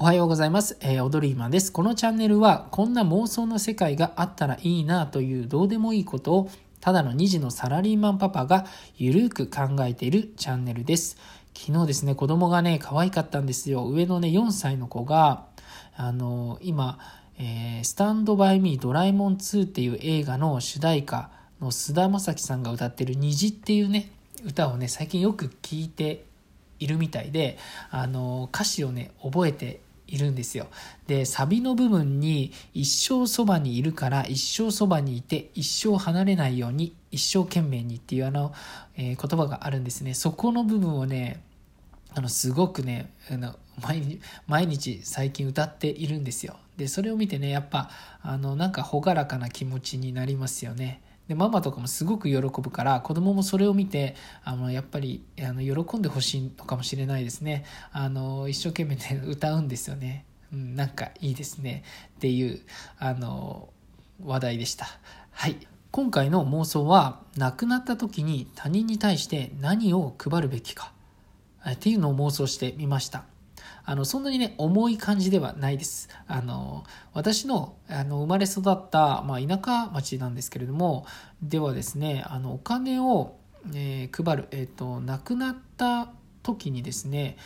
おはようございます。えー、オドリーマンです。このチャンネルは、こんな妄想の世界があったらいいなというどうでもいいことを、ただの2児のサラリーマンパパがゆるく考えているチャンネルです。昨日ですね、子供がね、可愛かったんですよ。上のね、4歳の子が、あのー、今、えー、スタンドバイミードラえもん2っていう映画の主題歌の菅田将暉さんが歌ってる虹っていうね、歌をね、最近よく聞いているみたいで、あの、歌詞をね、覚えているんですよ。で、サビの部分に一生そばにいるから一生そばにいて一生離れないように一生懸命にっていうあの、えー、言葉があるんですね。そこの部分をね、あの、すごくね、あの毎日、毎日最近歌っているんですよ。で、それを見てね、やっぱ、あの、なんか朗らかな気持ちになりますよね。でママとかもすごく喜ぶから子供もそれを見てあのやっぱりあの喜んでほしいのかもしれないですね。あの一生懸命ね歌うんですよね、うん、なんかいいですね。っていうあの話題でした。はい。今回の妄想は亡くなった時に他人に対して何を配るべきか。っていうのを妄想してみました。あの、そんなにね、重い感じではないです。あの、私の、あの、生まれ育った、まあ、田舎町なんですけれども、ではですね、あの、お金を、えー、配る、えっ、ー、と、亡くなった時にですね、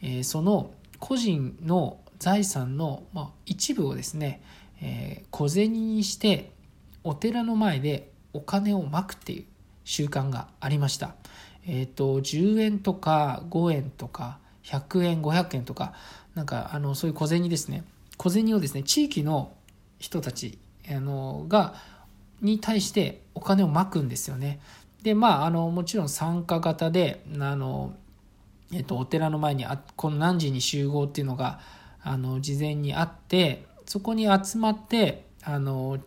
えー、その個人の財産の、まあ、一部をですね、えー、小銭にして、お寺の前でお金をまくっていう習慣がありました。えっ、と、10円とか5円とか、100円500円とかなんかあのそういう小銭ですね。小銭をですね地域の人たちあのがに対してお金をまくんですよね。でまああのもちろん参加型であの、えっと、お寺の前にあこの何時に集合っていうのがあの事前にあってそこに集まってあの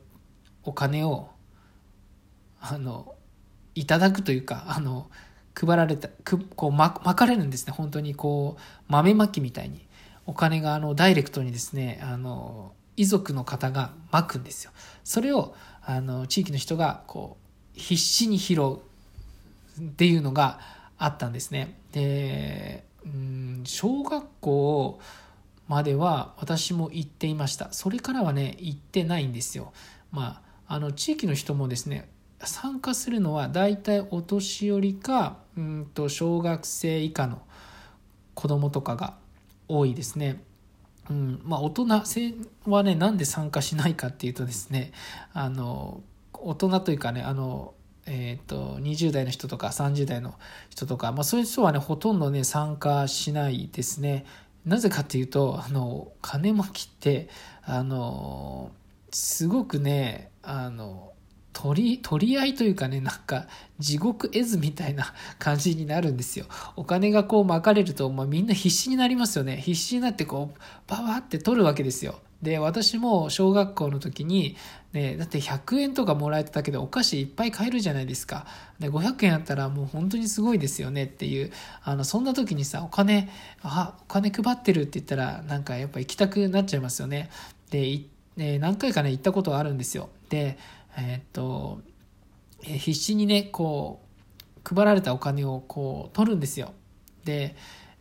お金をあのいただくというかあの配られた、こう巻かれるんですね。本当にこう、豆まきみたいに。お金があの、ダイレクトにですね、あの、遺族の方が巻くんですよ。それを、あの、地域の人が、こう、必死に拾うっていうのがあったんですね。で、うん、小学校までは私も行っていました。それからはね、行ってないんですよ。まあ、あの、地域の人もですね、参加するのは大体お年寄りかうんと小学生以下の子供とかが多いですね。うんまあ、大人はねなんで参加しないかっていうとですねあの大人というかねあの、えーと、20代の人とか30代の人とか、まあ、そういう人はねほとんどね参加しないですね。なぜかっていうとあの金巻きってあのすごくねあの取り、取り合いというかね、なんか地獄絵図みたいな感じになるんですよ。お金がこう巻かれると、まあ、みんな必死になりますよね。必死になってこう、ババって取るわけですよ。で、私も小学校の時に、ね、だって100円とかもらえただけでお菓子いっぱい買えるじゃないですか。で、500円あったらもう本当にすごいですよねっていう、あの、そんな時にさ、お金、あ、お金配ってるって言ったら、なんかやっぱ行きたくなっちゃいますよね。で、ね、何回かね、行ったことあるんですよ。で、え、っと、必死にね、こう、配られたお金をこう、取るんですよ。で、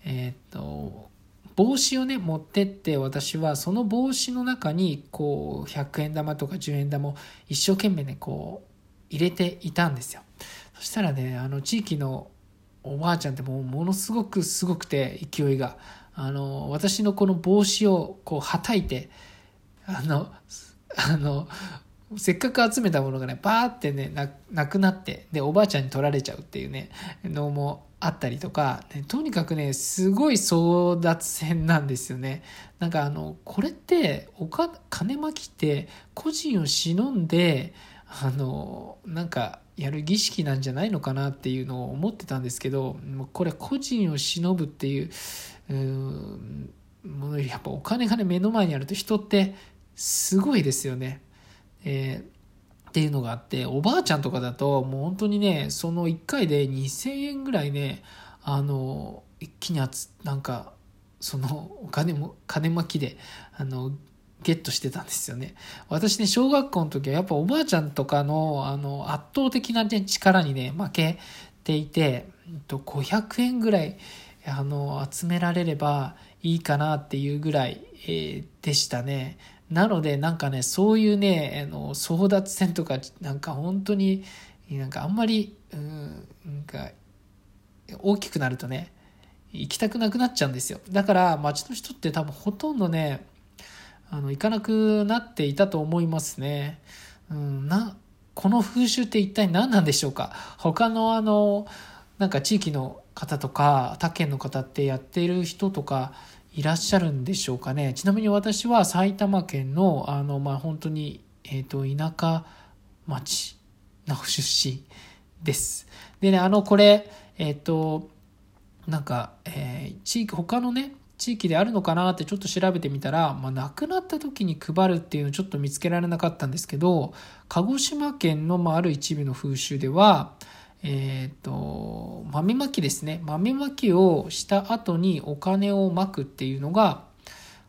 え、っと、帽子をね、持ってって私はその帽子の中に、こう、100円玉とか10円玉を一生懸命ね、こう、入れていたんですよ。そしたらね、あの、地域のおばあちゃんってもうものすごくすごくて勢いがあの私のこの帽子をこうはたいてあのあのせっかく集めたものがね、バーってね、なくなって、で、おばあちゃんに取られちゃうっていうね、のもあったりとか、ね、とにかくね、すごい争奪戦なんですよね。なんかあの、これって、おか、金巻きって個人を忍んで、あの、なんか、やる儀式なんじゃないのかなっていうのを思ってたんですけど、もうこれ個人を忍ぶっていう、うものよりやっぱお金がね、目の前にあると人ってすごいですよね。えー、っていうのがあって、おばあちゃんとかだと、もう本当にね、その1回で2000円ぐらいね、あの、一気にあつ、なんか、そのお金も、金巻きで、あの、ゲットしてたんですよね。私ね、小学校の時はやっぱおばあちゃんとかの、あの、圧倒的な、ね、力にね、負けていて、500円ぐらい、あの、集められればいいかなっていうぐらい、えー、でしたね。なのでなんかね、そういうね、あの争奪戦とか、なんか本当に、なんかあんまり、うん、なんか、大きくなるとね、行きたくなくなっちゃうんですよ。だから街の人って多分ほとんどね、あの、行かなくなっていたと思いますね。うん、な、この風習って一体何なんでしょうか他のあの、なんか地域の方とか他県の方ってやっている人とかいらっしゃるんでしょうかね。ちなみに私は埼玉県のあのまあ本当にえっ、ー、と田舎町の出身です。でねあのこれえっ、ー、となんか、えー、地域他のね地域であるのかなってちょっと調べてみたら、まあ、亡くなった時に配るっていうのちょっと見つけられなかったんですけど鹿児島県の、まあ、ある一部の風習ではえっ、ー、と、豆まきですね。豆まきをした後にお金をまくっていうのが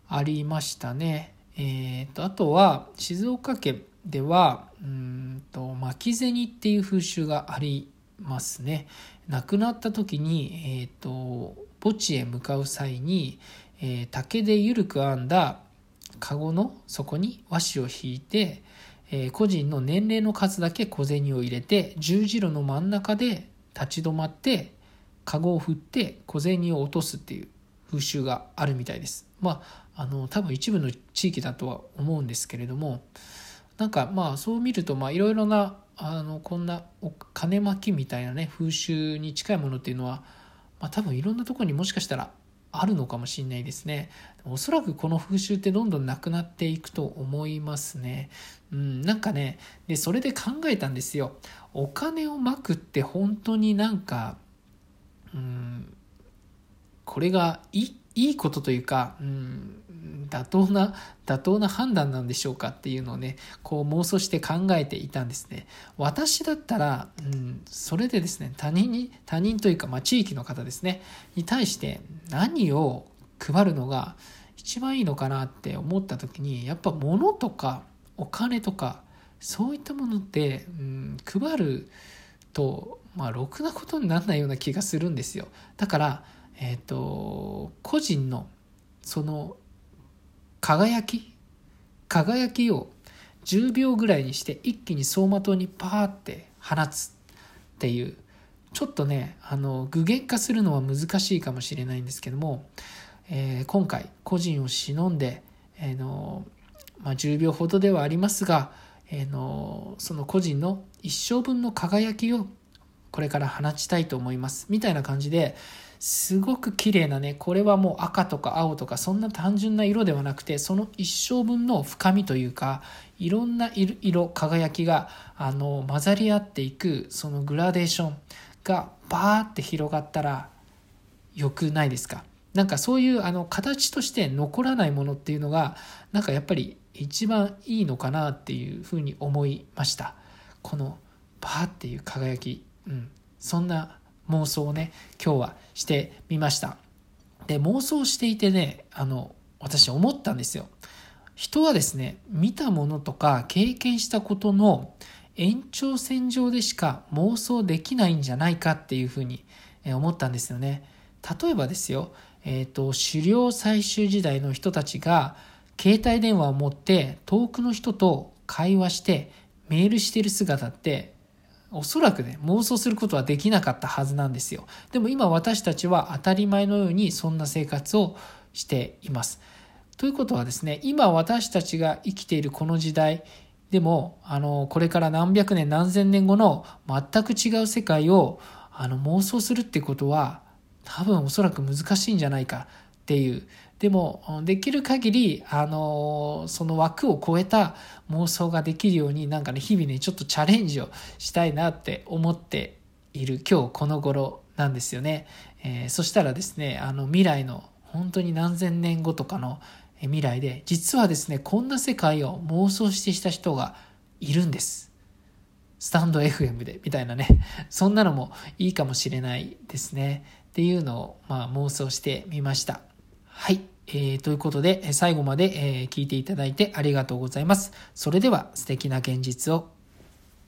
ありましたね。えっ、ー、と、あとは、静岡県では、うんと、巻き銭っていう風習がありますね。亡くなった時に、えっ、ー、と、墓地へ向かう際に、え竹で緩く編んだ籠の底に和紙を引いて、えー、個人の年齢の数だけ小銭を入れて十字路の真ん中で立ち止まってカゴを振って小銭を落とすっていう風習があるみたいです。まあ、あの多分一部の地域だとは思うんですけれどもなんかまあそう見るといろいろなあのこんな金巻きみたいなね風習に近いものっていうのは、まあ、多分いろんなとこにもしかしたらあるのかもしれないですね。おそらくこの風習ってどんどんなくなっていくと思いますね。うん、なんかね、で、それで考えたんですよ。お金をまくって本当になんか、うん、これがいいいいことというか、うん、妥当な、妥当な判断なんでしょうかっていうのをね、こう妄想して考えていたんですね。私だったら、うん、それでですね、他人に、他人というか、まあ、地域の方ですね、に対して何を配るのが一番いいのかなって思った時に、やっぱ物とかお金とか、そういったものって、うん、配ると、まあ、ろくなことにならないような気がするんですよ。だから、え、ー、と、個人のその輝き輝きを10秒ぐらいにして一気に走馬灯にパーって放つっていうちょっとねあの具現化するのは難しいかもしれないんですけども、えー、今回個人を忍んで、えーのまあ、10秒ほどではありますが、えーのその個人の一生分の輝きをこれから放ちたいと思います。みたいな感じですごく綺麗なねこれはもう赤とか青とかそんな単純な色ではなくてその一生分の深みというかいろんな色輝きがあの混ざり合っていくそのグラデーションがバーって広がったら良くないですか？なんかそういうあの形として残らないものっていうのがなんかやっぱり一番いいのかなっていうふうに思いました。このバーっていう輝き、うん、そんな妄想をね今日はしてみました。で妄想していてねあの私思ったんですよ。人はですね見たものとか経験したことの延長線上でしか妄想できないんじゃないかっていうふうに思ったんですよね。例えばですよ、えーと、狩猟採集時代の人たちが携帯電話を持って遠くの人と会話してメールしてる姿っておそらくね、妄想することはできなかったはずなんですよ。でも今私たちは当たり前のようにそんな生活をしています。ということはですね、今私たちが生きているこの時代でも、あの、これから何百年何千年後の全く違う世界をあの妄想するってことは多分おそらく難しいんじゃないかっていう。でもできる限りあのその枠を超えた妄想ができるようになんかね日々ねちょっとチャレンジをしたいなって思っている今日この頃なんですよね、え、そしたらですねあの未来の本当に何千年後とかの未来で実はですねこんな世界を妄想してした人がいるんです。スタンド FM でみたいなね。そんなのもいいかもしれないですね。っていうのを、まあ、妄想してみました。はいえー、ということで、最後まで、えー、聞いていただいてありがとうございます。それでは素敵な現実を